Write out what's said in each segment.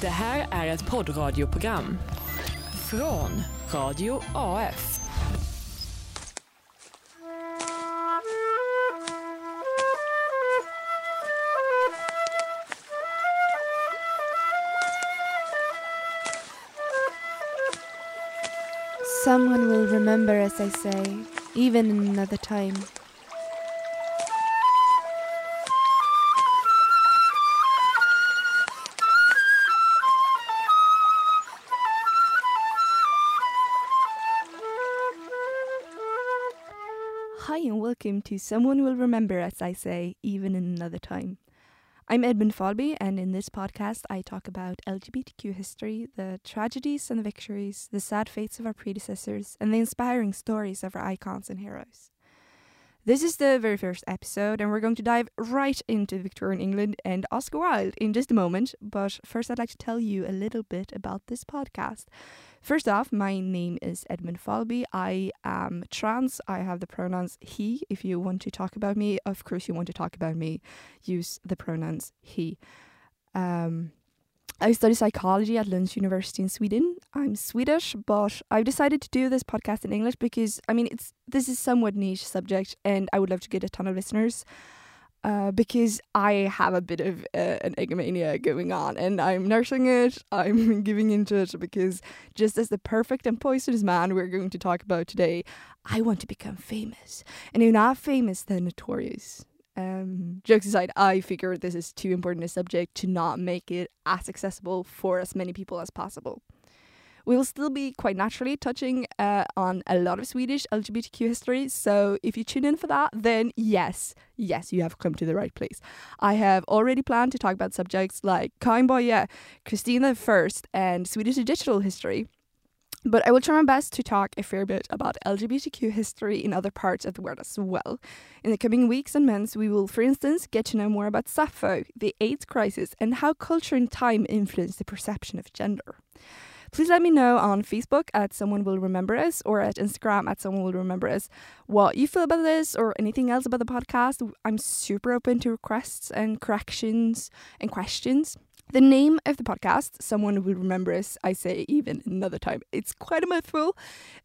Det här är ett poddradioprogram från Radio AF. Someone will remember, as I say, even in another time. Welcome to Someone Will Remember, as I say, even in another time. I'm Edmund Falby, and in this podcast, I talk about LGBTQ history, the tragedies and the victories, the sad fates of our predecessors, and the inspiring stories of our icons and heroes. This is the very first episode, and we're going to dive right into Victorian England and Oscar Wilde in just a moment. But first, I'd like to tell you a little bit about this podcast. First off, my name is Edmund Falby. I am trans. I have the pronouns he. If you want to talk about me, of course, you want to talk about me, use the pronouns he. Um, I study psychology at Lunds University in Sweden. I'm Swedish, but I've decided to do this podcast in English because I mean it's this is somewhat niche subject, and I would love to get a ton of listeners. Uh, because I have a bit of uh, an egomania going on and I'm nursing it, I'm giving into it because just as the perfect and poisonous man we're going to talk about today, I want to become famous. And if not famous, then notorious. Um, jokes aside, I figure this is too important a subject to not make it as accessible for as many people as possible. We will still be quite naturally touching uh, on a lot of Swedish LGBTQ history, so if you tune in for that, then yes, yes, you have come to the right place. I have already planned to talk about subjects like Karin Boye, Christina I, and Swedish digital history. But I will try my best to talk a fair bit about LGBTQ history in other parts of the world as well. In the coming weeks and months, we will, for instance, get to know more about Sappho, the AIDS crisis, and how culture and time influence the perception of gender. Please let me know on Facebook at Someone Will Remember Us or at Instagram at Someone Will Remember Us what you feel about this or anything else about the podcast. I'm super open to requests and corrections and questions. The name of the podcast, someone will remember us, I say even another time. It's quite a mouthful.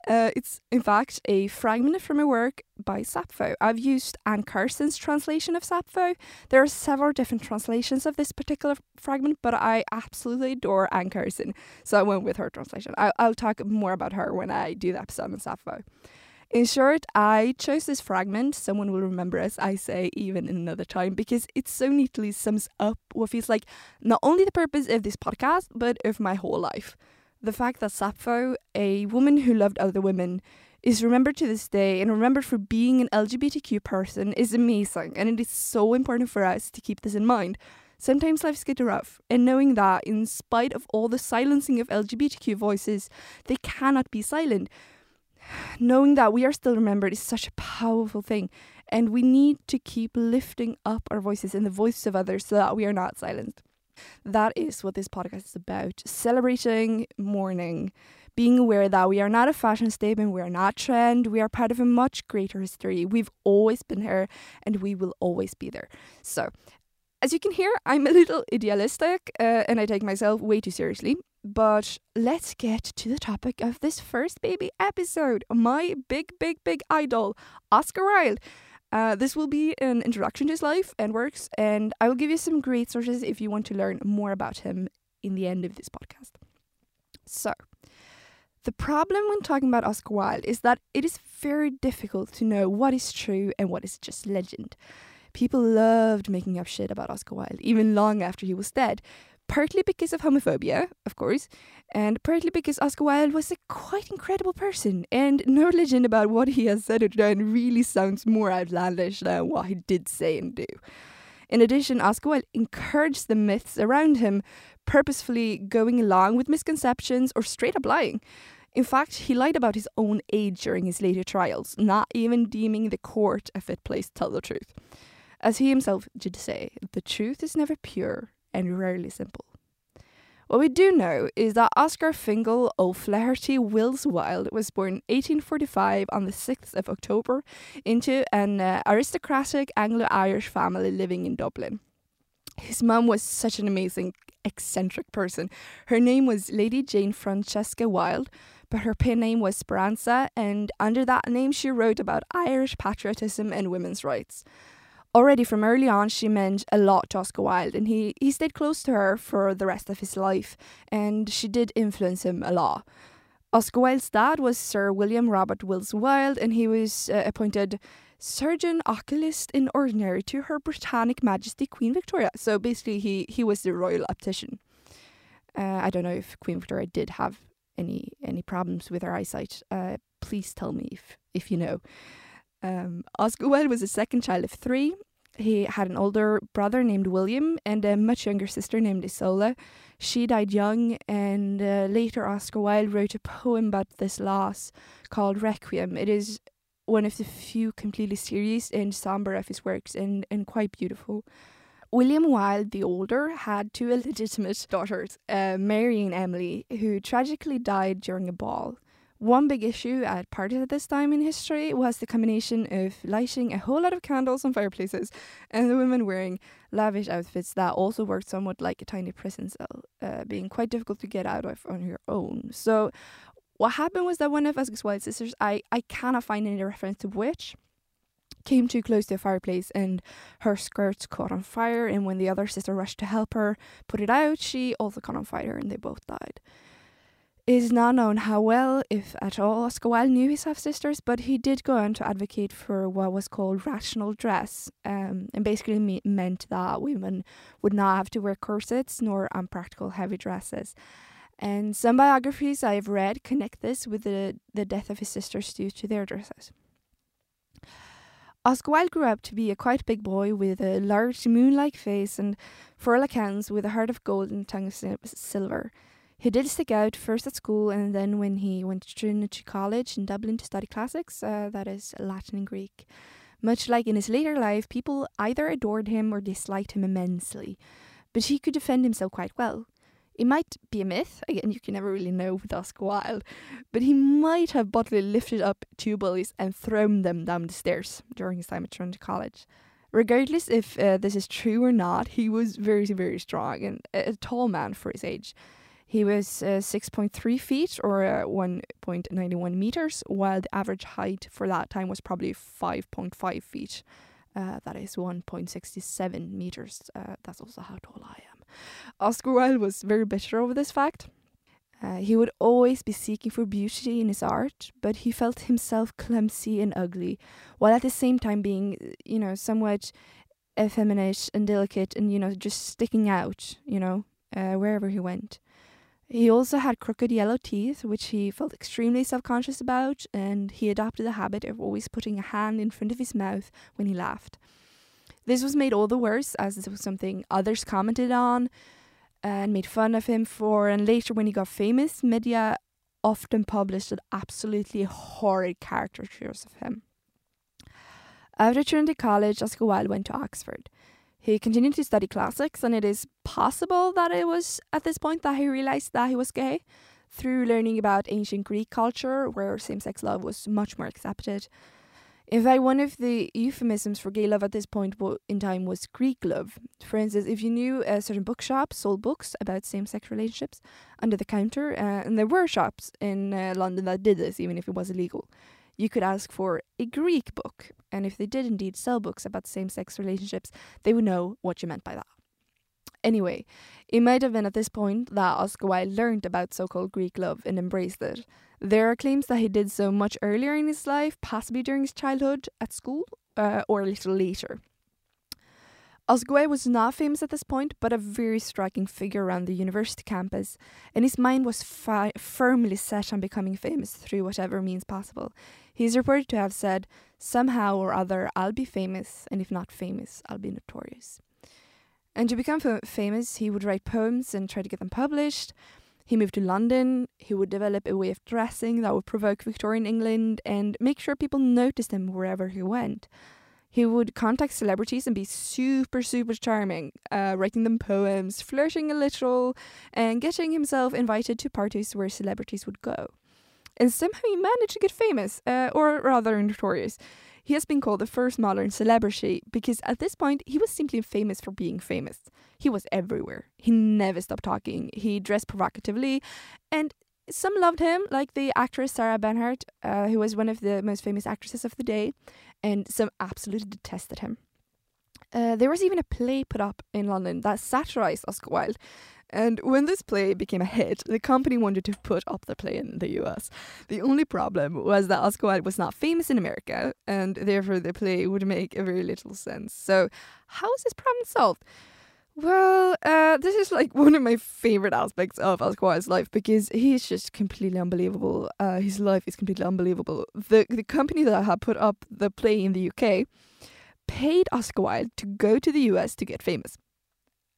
Uh, it's, in fact, a fragment from a work by Sappho. I've used Anne Carson's translation of Sappho. There are several different translations of this particular fragment, but I absolutely adore Anne Carson, so I went with her translation. I- I'll talk more about her when I do the episode on Sappho. In short, I chose this fragment, someone will remember as I say even in another time, because it so neatly sums up what feels like not only the purpose of this podcast, but of my whole life. The fact that Sappho, a woman who loved other women, is remembered to this day and remembered for being an LGBTQ person is amazing, and it is so important for us to keep this in mind. Sometimes life's get rough, and knowing that, in spite of all the silencing of LGBTQ voices, they cannot be silent knowing that we are still remembered is such a powerful thing. And we need to keep lifting up our voices and the voices of others so that we are not silenced. That is what this podcast is about celebrating, mourning, being aware that we are not a fashion statement, we are not trend, we are part of a much greater history. We've always been here and we will always be there. So, as you can hear, I'm a little idealistic uh, and I take myself way too seriously. But let's get to the topic of this first baby episode. My big, big, big idol, Oscar Wilde. Uh, this will be an introduction to his life and works, and I will give you some great sources if you want to learn more about him in the end of this podcast. So, the problem when talking about Oscar Wilde is that it is very difficult to know what is true and what is just legend. People loved making up shit about Oscar Wilde, even long after he was dead partly because of homophobia, of course, and partly because Oscar Wilde was a quite incredible person, and no religion about what he has said or done really sounds more outlandish than what he did say and do. In addition, Oscar Wilde encouraged the myths around him, purposefully going along with misconceptions or straight up lying. In fact, he lied about his own age during his later trials, not even deeming the court a fit place to tell the truth. As he himself did say, the truth is never pure and rarely simple. What we do know is that Oscar Fingal O'Flaherty Wills Wilde was born 1845 on the 6th of October into an uh, aristocratic Anglo Irish family living in Dublin. His mum was such an amazing, eccentric person. Her name was Lady Jane Francesca Wilde, but her pen name was Speranza, and under that name, she wrote about Irish patriotism and women's rights. Already from early on, she meant a lot to Oscar Wilde, and he, he stayed close to her for the rest of his life, and she did influence him a lot. Oscar Wilde's dad was Sir William Robert Wills Wilde, and he was uh, appointed surgeon oculist in ordinary to Her Britannic Majesty Queen Victoria. So basically, he he was the royal optician. Uh, I don't know if Queen Victoria did have any any problems with her eyesight. Uh, please tell me if if you know. Um, Oscar Wilde was the second child of three. He had an older brother named William and a much younger sister named Isola. She died young, and uh, later Oscar Wilde wrote a poem about this loss called Requiem. It is one of the few completely serious and somber of his works and, and quite beautiful. William Wilde, the older, had two illegitimate daughters, uh, Mary and Emily, who tragically died during a ball. One big issue at parties at this time in history was the combination of lighting a whole lot of candles on fireplaces and the women wearing lavish outfits that also worked somewhat like a tiny prison cell, uh, being quite difficult to get out of on your own. So, what happened was that one of Oscar Wilde's sisters, I, I cannot find any reference to which, came too close to a fireplace and her skirts caught on fire. And when the other sister rushed to help her put it out, she also caught on fire and they both died. Is not known how well, if at all, Oscar Wilde knew his half sisters, but he did go on to advocate for what was called rational dress, um, and basically me- meant that women would not have to wear corsets nor unpractical heavy dresses. And some biographies I have read connect this with the, the death of his sisters due to their dresses. Oscar Wilde grew up to be a quite big boy with a large moon like face and, for all accounts, with a heart of gold and tongue of silver. He did stick out first at school and then when he went to Trinity College in Dublin to study classics, uh, that is Latin and Greek. Much like in his later life, people either adored him or disliked him immensely, but he could defend himself quite well. It might be a myth, again, you can never really know with Oscar Wilde, but he might have bodily lifted up two bullies and thrown them down the stairs during his time at Trinity College. Regardless if uh, this is true or not, he was very, very strong and a tall man for his age. He was uh, 6.3 feet or uh, 1.91 meters, while the average height for that time was probably 5.5 feet. Uh, that is 1.67 meters. Uh, that's also how tall I am. Oscar Wilde was very bitter over this fact. Uh, he would always be seeking for beauty in his art, but he felt himself clumsy and ugly, while at the same time being, you know, somewhat effeminate and delicate and, you know, just sticking out, you know, uh, wherever he went. He also had crooked yellow teeth, which he felt extremely self conscious about, and he adopted the habit of always putting a hand in front of his mouth when he laughed. This was made all the worse as this was something others commented on and made fun of him for, and later when he got famous, media often published absolutely horrid caricatures of him. After Trinity College, Oscar Wilde went to Oxford. He continued to study classics, and it is possible that it was at this point that he realized that he was gay through learning about ancient Greek culture, where same sex love was much more accepted. In fact, one of the euphemisms for gay love at this point in time was Greek love. For instance, if you knew a certain bookshop sold books about same sex relationships under the counter, uh, and there were shops in uh, London that did this, even if it was illegal you could ask for a Greek book. And if they did indeed sell books about same sex relationships, they would know what you meant by that. Anyway, it might have been at this point that Oscar Wilde learned about so called Greek love and embraced it. There are claims that he did so much earlier in his life, possibly during his childhood at school, uh, or a little later. Oscar was not famous at this point, but a very striking figure around the university campus, and his mind was fi- firmly set on becoming famous through whatever means possible. He is reported to have said, Somehow or other, I'll be famous, and if not famous, I'll be notorious. And to become f- famous, he would write poems and try to get them published. He moved to London. He would develop a way of dressing that would provoke Victorian England and make sure people noticed him wherever he went. He would contact celebrities and be super, super charming, uh, writing them poems, flirting a little, and getting himself invited to parties where celebrities would go. And somehow he managed to get famous, uh, or rather notorious. He has been called the first modern celebrity because at this point he was simply famous for being famous. He was everywhere. He never stopped talking. He dressed provocatively, and some loved him, like the actress Sarah Bernhardt, uh, who was one of the most famous actresses of the day, and some absolutely detested him. Uh, there was even a play put up in London that satirized Oscar Wilde. And when this play became a hit, the company wanted to put up the play in the US. The only problem was that Oscar Wilde was not famous in America, and therefore the play would make very little sense. So, how is this problem solved? Well, uh, this is like one of my favorite aspects of Oscar Wilde's life because he's just completely unbelievable. Uh, his life is completely unbelievable. The the company that had put up the play in the UK paid Oscar Wilde to go to the US to get famous.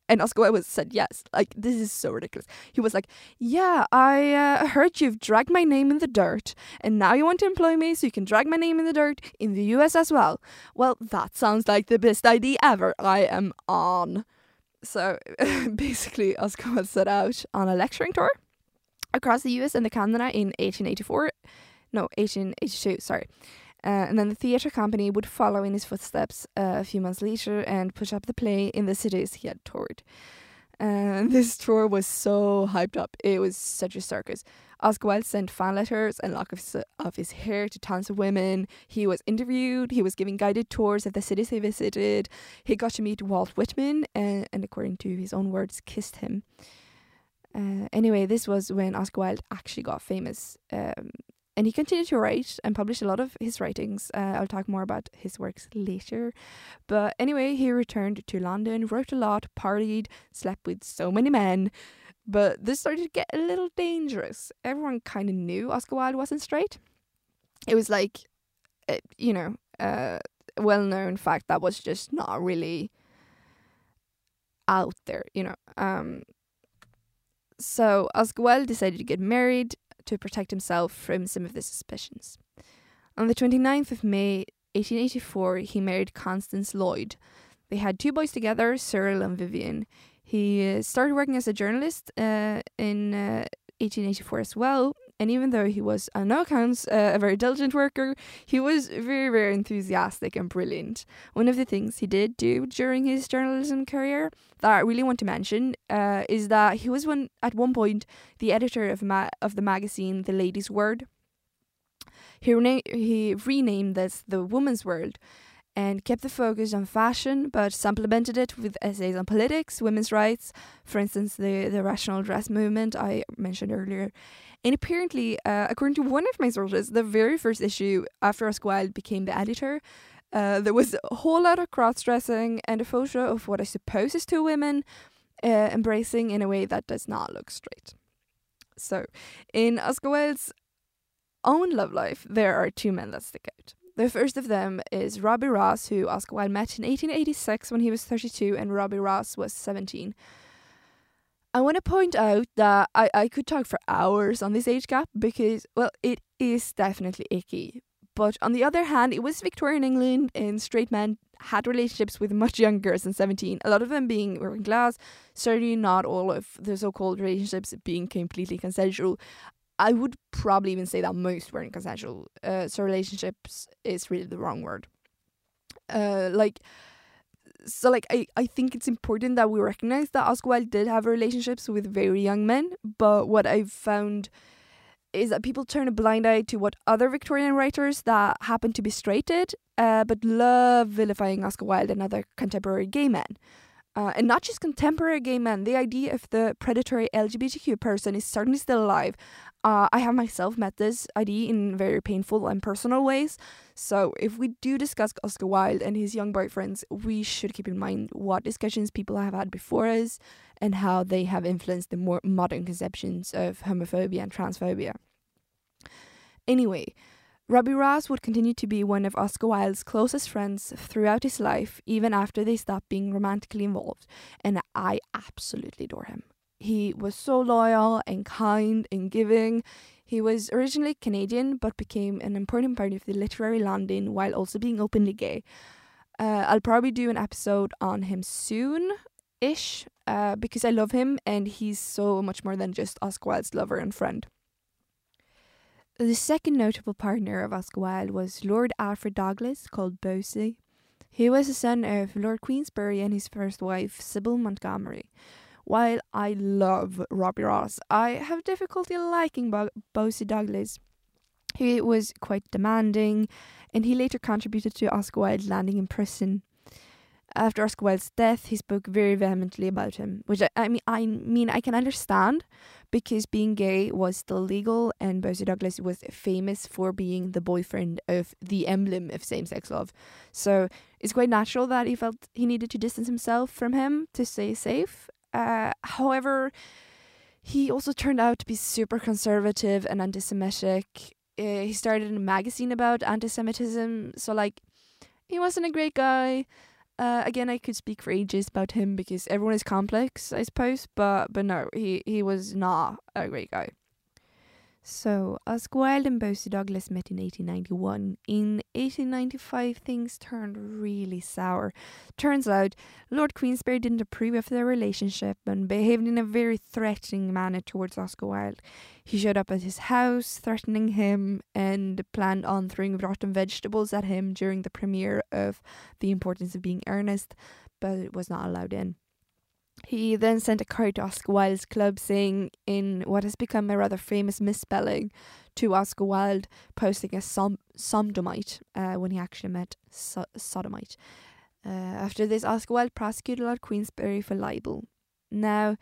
And Oscar Wilde was said yes. Like this is so ridiculous. He was like, "Yeah, I uh, heard you've dragged my name in the dirt, and now you want to employ me so you can drag my name in the dirt in the U.S. as well." Well, that sounds like the best idea ever. I am on. So basically, Oscar Wilde set out on a lecturing tour across the U.S. and the Canada in 1884. No, 1882. Sorry. Uh, and then the theatre company would follow in his footsteps uh, a few months later and push up the play in the cities he had toured. And this tour was so hyped up. It was such a circus. Oscar Wilde sent fan letters and locks of, of his hair to tons of women. He was interviewed. He was giving guided tours of the cities he visited. He got to meet Walt Whitman and, and according to his own words, kissed him. Uh, anyway, this was when Oscar Wilde actually got famous. Um, and he continued to write and publish a lot of his writings. Uh, I'll talk more about his works later. But anyway, he returned to London, wrote a lot, partied, slept with so many men. But this started to get a little dangerous. Everyone kind of knew Oscar Wilde wasn't straight. It was like, uh, you know, a well known fact that was just not really out there, you know. Um, so Oscar Wilde decided to get married to protect himself from some of the suspicions. On the 29th of May 1884, he married Constance Lloyd. They had two boys together, Cyril and Vivian. He uh, started working as a journalist uh, in uh, 1884 as well, and even though he was, on no accounts, uh, a very diligent worker, he was very, very enthusiastic and brilliant. One of the things he did do during his journalism career that I really want to mention uh, is that he was one at one point the editor of ma- of the magazine The Lady's World. He, rena- he renamed this The Woman's World and kept the focus on fashion, but supplemented it with essays on politics, women's rights, for instance, the, the rational dress movement I mentioned earlier, and apparently, uh, according to one of my sources, the very first issue after Oscar Wilde became the editor, uh, there was a whole lot of cross dressing and a photo of what I suppose is two women uh, embracing in a way that does not look straight. So, in Oscar Wilde's own love life, there are two men that stick out. The first of them is Robbie Ross, who Oscar Wilde met in 1886 when he was 32 and Robbie Ross was 17. I want to point out that I, I could talk for hours on this age gap because, well, it is definitely icky. But on the other hand, it was Victorian England and straight men had relationships with much younger girls than 17, a lot of them being working class, certainly not all of the so called relationships being completely consensual. I would probably even say that most weren't consensual. Uh, so, relationships is really the wrong word. Uh, like, so like I, I think it's important that we recognize that Oscar Wilde did have relationships with very young men, but what I've found is that people turn a blind eye to what other Victorian writers that happen to be straight did, uh, but love vilifying Oscar Wilde and other contemporary gay men. Uh, and not just contemporary gay men, the idea of the predatory LGBTQ person is certainly still alive. Uh, I have myself met this idea in very painful and personal ways. So, if we do discuss Oscar Wilde and his young boyfriends, we should keep in mind what discussions people have had before us and how they have influenced the more modern conceptions of homophobia and transphobia. Anyway, Robbie Ross would continue to be one of Oscar Wilde's closest friends throughout his life, even after they stopped being romantically involved, and I absolutely adore him. He was so loyal and kind and giving. He was originally Canadian but became an important part of the literary London while also being openly gay. Uh, I'll probably do an episode on him soon ish uh, because I love him and he's so much more than just Oscar Wilde's lover and friend. The second notable partner of Oscar Wilde was Lord Alfred Douglas, called Bosie. He was the son of Lord Queensberry and his first wife, Sybil Montgomery. While I love Robbie Ross, I have difficulty liking Bo- Douglas. He was quite demanding, and he later contributed to Oscar Wilde landing in prison. After Oscar Wilde's death, he spoke very vehemently about him, which I, I mean, I mean, I can understand because being gay was still legal, and Bosie Douglas was famous for being the boyfriend of the emblem of same-sex love. So it's quite natural that he felt he needed to distance himself from him to stay safe. Uh, however, he also turned out to be super conservative and anti-Semitic. Uh, he started a magazine about anti-Semitism, so like, he wasn't a great guy. Uh, again, I could speak for ages about him because everyone is complex, I suppose. But but no, he he was not a great guy. So, Oscar Wilde and Bosie Douglas met in 1891. In 1895, things turned really sour. Turns out, Lord Queensberry didn't approve of their relationship and behaved in a very threatening manner towards Oscar Wilde. He showed up at his house, threatening him, and planned on throwing rotten vegetables at him during the premiere of The Importance of Being Earnest, but it was not allowed in. He then sent a card to Oscar Wilde's club saying, in what has become a rather famous misspelling, to Oscar Wilde, posting a som- sodomite uh, when he actually meant so- sodomite. Uh, after this, Oscar Wilde prosecuted Lord Queensberry for libel. Now,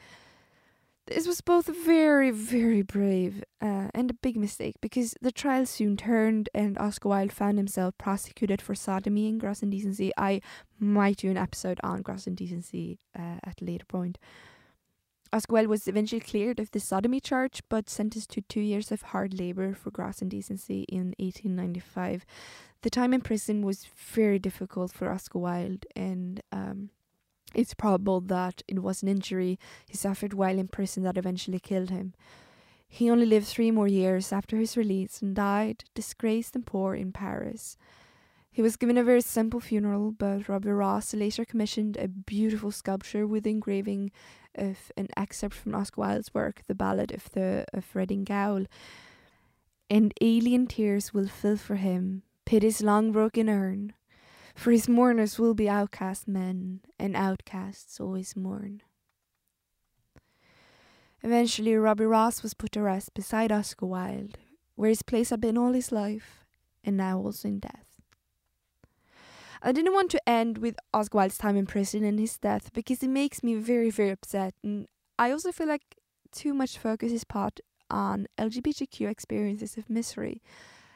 this was both very, very brave uh, and a big mistake because the trial soon turned and Oscar Wilde found himself prosecuted for sodomy and gross indecency. I might do an episode on gross indecency uh, at a later point. Oscar Wilde was eventually cleared of the sodomy charge but sentenced to two years of hard labour for gross indecency in 1895. The time in prison was very difficult for Oscar Wilde and um, it's probable that it was an injury he suffered while in prison that eventually killed him. He only lived three more years after his release and died, disgraced and poor, in Paris. He was given a very simple funeral, but Robbie Ross later commissioned a beautiful sculpture with engraving of an excerpt from Oscar Wilde's work, The Ballad of the of Reading Gaol. And alien tears will fill for him pity's long broken urn, for his mourners will be outcast men, and outcasts always mourn. Eventually, Robbie Ross was put to rest beside Oscar Wilde, where his place had been all his life, and now also in death. I didn't want to end with Oscar Wilde's time in prison and his death because it makes me very, very upset, and I also feel like too much focus is put on LGBTQ experiences of misery,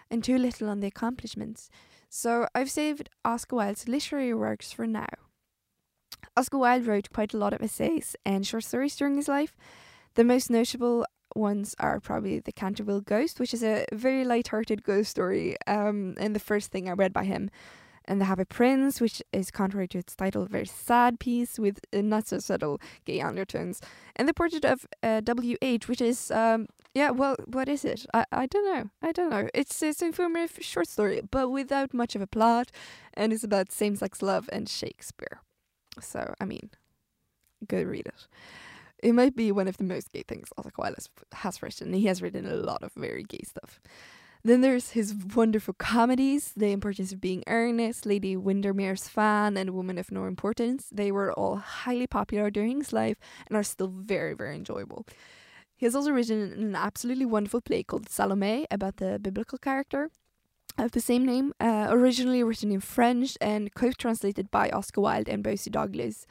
and too little on the accomplishments. So I've saved Oscar Wilde's literary works for now. Oscar Wilde wrote quite a lot of essays and short stories during his life. The most notable ones are probably The Canterville Ghost, which is a very light-hearted ghost story, um, and the first thing I read by him. And The Happy Prince, which is contrary to its title, a very sad piece with uh, not so subtle gay undertones. And The Portrait of uh, W.H., which is, um, yeah, well, what is it? I, I don't know. I don't know. It's, it's an informative short story, but without much of a plot, and it's about same sex love and Shakespeare. So, I mean, go read it. It might be one of the most gay things Oscar Wilde has, has written. He has written a lot of very gay stuff. Then there's his wonderful comedies, The Importance of Being Earnest, Lady Windermere's Fan, and Woman of No Importance. They were all highly popular during his life and are still very, very enjoyable. He has also written an absolutely wonderful play called Salome about the biblical character of the same name, uh, originally written in French and co translated by Oscar Wilde and Bosie Douglas.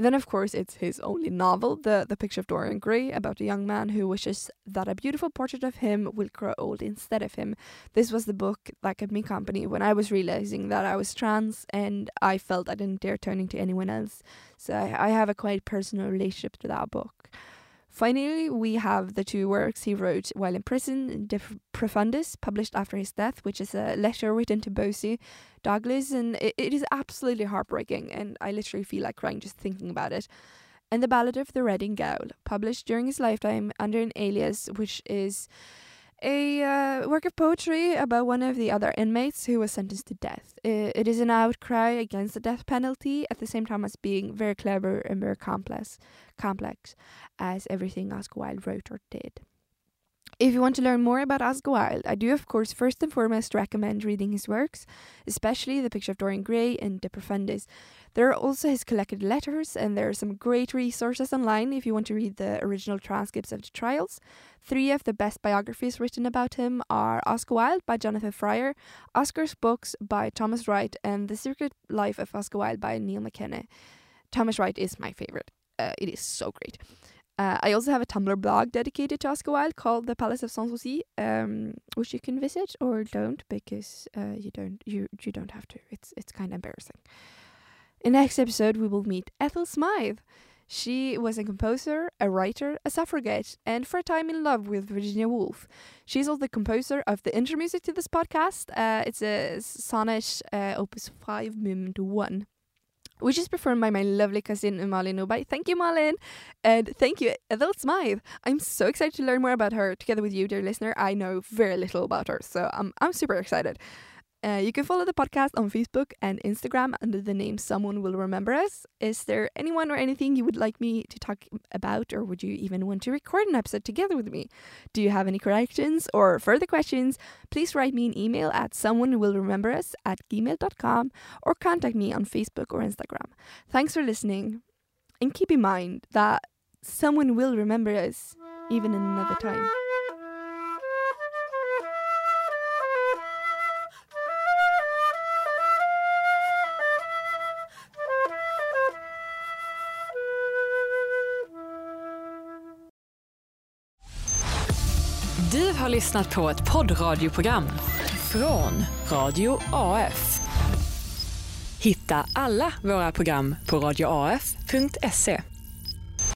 Then, of course, it's his only novel, The, the Picture of Dorian Gray, about a young man who wishes that a beautiful portrait of him will grow old instead of him. This was the book that kept me company when I was realizing that I was trans and I felt I didn't dare turning to anyone else. So I, I have a quite personal relationship to that book. Finally, we have the two works he wrote while in prison, De Profundis, published after his death, which is a letter written to Bosie Douglas, and it, it is absolutely heartbreaking, and I literally feel like crying just thinking about it. And The Ballad of the Reading Gaol, published during his lifetime under an alias, which is a uh, work of poetry about one of the other inmates who was sentenced to death. It, it is an outcry against the death penalty at the same time as being very clever and very complex, complex as everything Oscar Wilde wrote or did. If you want to learn more about Oscar Wilde, I do, of course, first and foremost recommend reading his works, especially The Picture of Dorian Gray and De Profundis. There are also his collected letters, and there are some great resources online if you want to read the original transcripts of the trials. Three of the best biographies written about him are Oscar Wilde by Jonathan Fryer, Oscar's books by Thomas Wright, and The Secret Life of Oscar Wilde by Neil McKenna. Thomas Wright is my favorite. Uh, it is so great. Uh, I also have a Tumblr blog dedicated to Oscar Wilde called the Palace of Sanssouci, um, which you can visit or don't because uh, you don't you you don't have to. It's it's kind of embarrassing. In the next episode, we will meet Ethel Smyth. She was a composer, a writer, a suffragette, and for a time in love with Virginia Woolf. She's also the composer of the intro music to this podcast. Uh, it's a sonnet, uh, Opus 5, Movement 1 which is performed by my lovely cousin Malin Nobay. Thank you, Malin. And thank you, Ethel Smyth. I'm so excited to learn more about her together with you, dear listener. I know very little about her, so I'm, I'm super excited. Uh, you can follow the podcast on Facebook and Instagram under the name Someone Will Remember Us. Is there anyone or anything you would like me to talk about, or would you even want to record an episode together with me? Do you have any corrections or further questions? Please write me an email at someonewillrememberus at gmail.com or contact me on Facebook or Instagram. Thanks for listening, and keep in mind that someone will remember us even in another time. Har lyssnat på ett poddradioprogram från Radio AF. Hitta alla våra program på radioaf.se.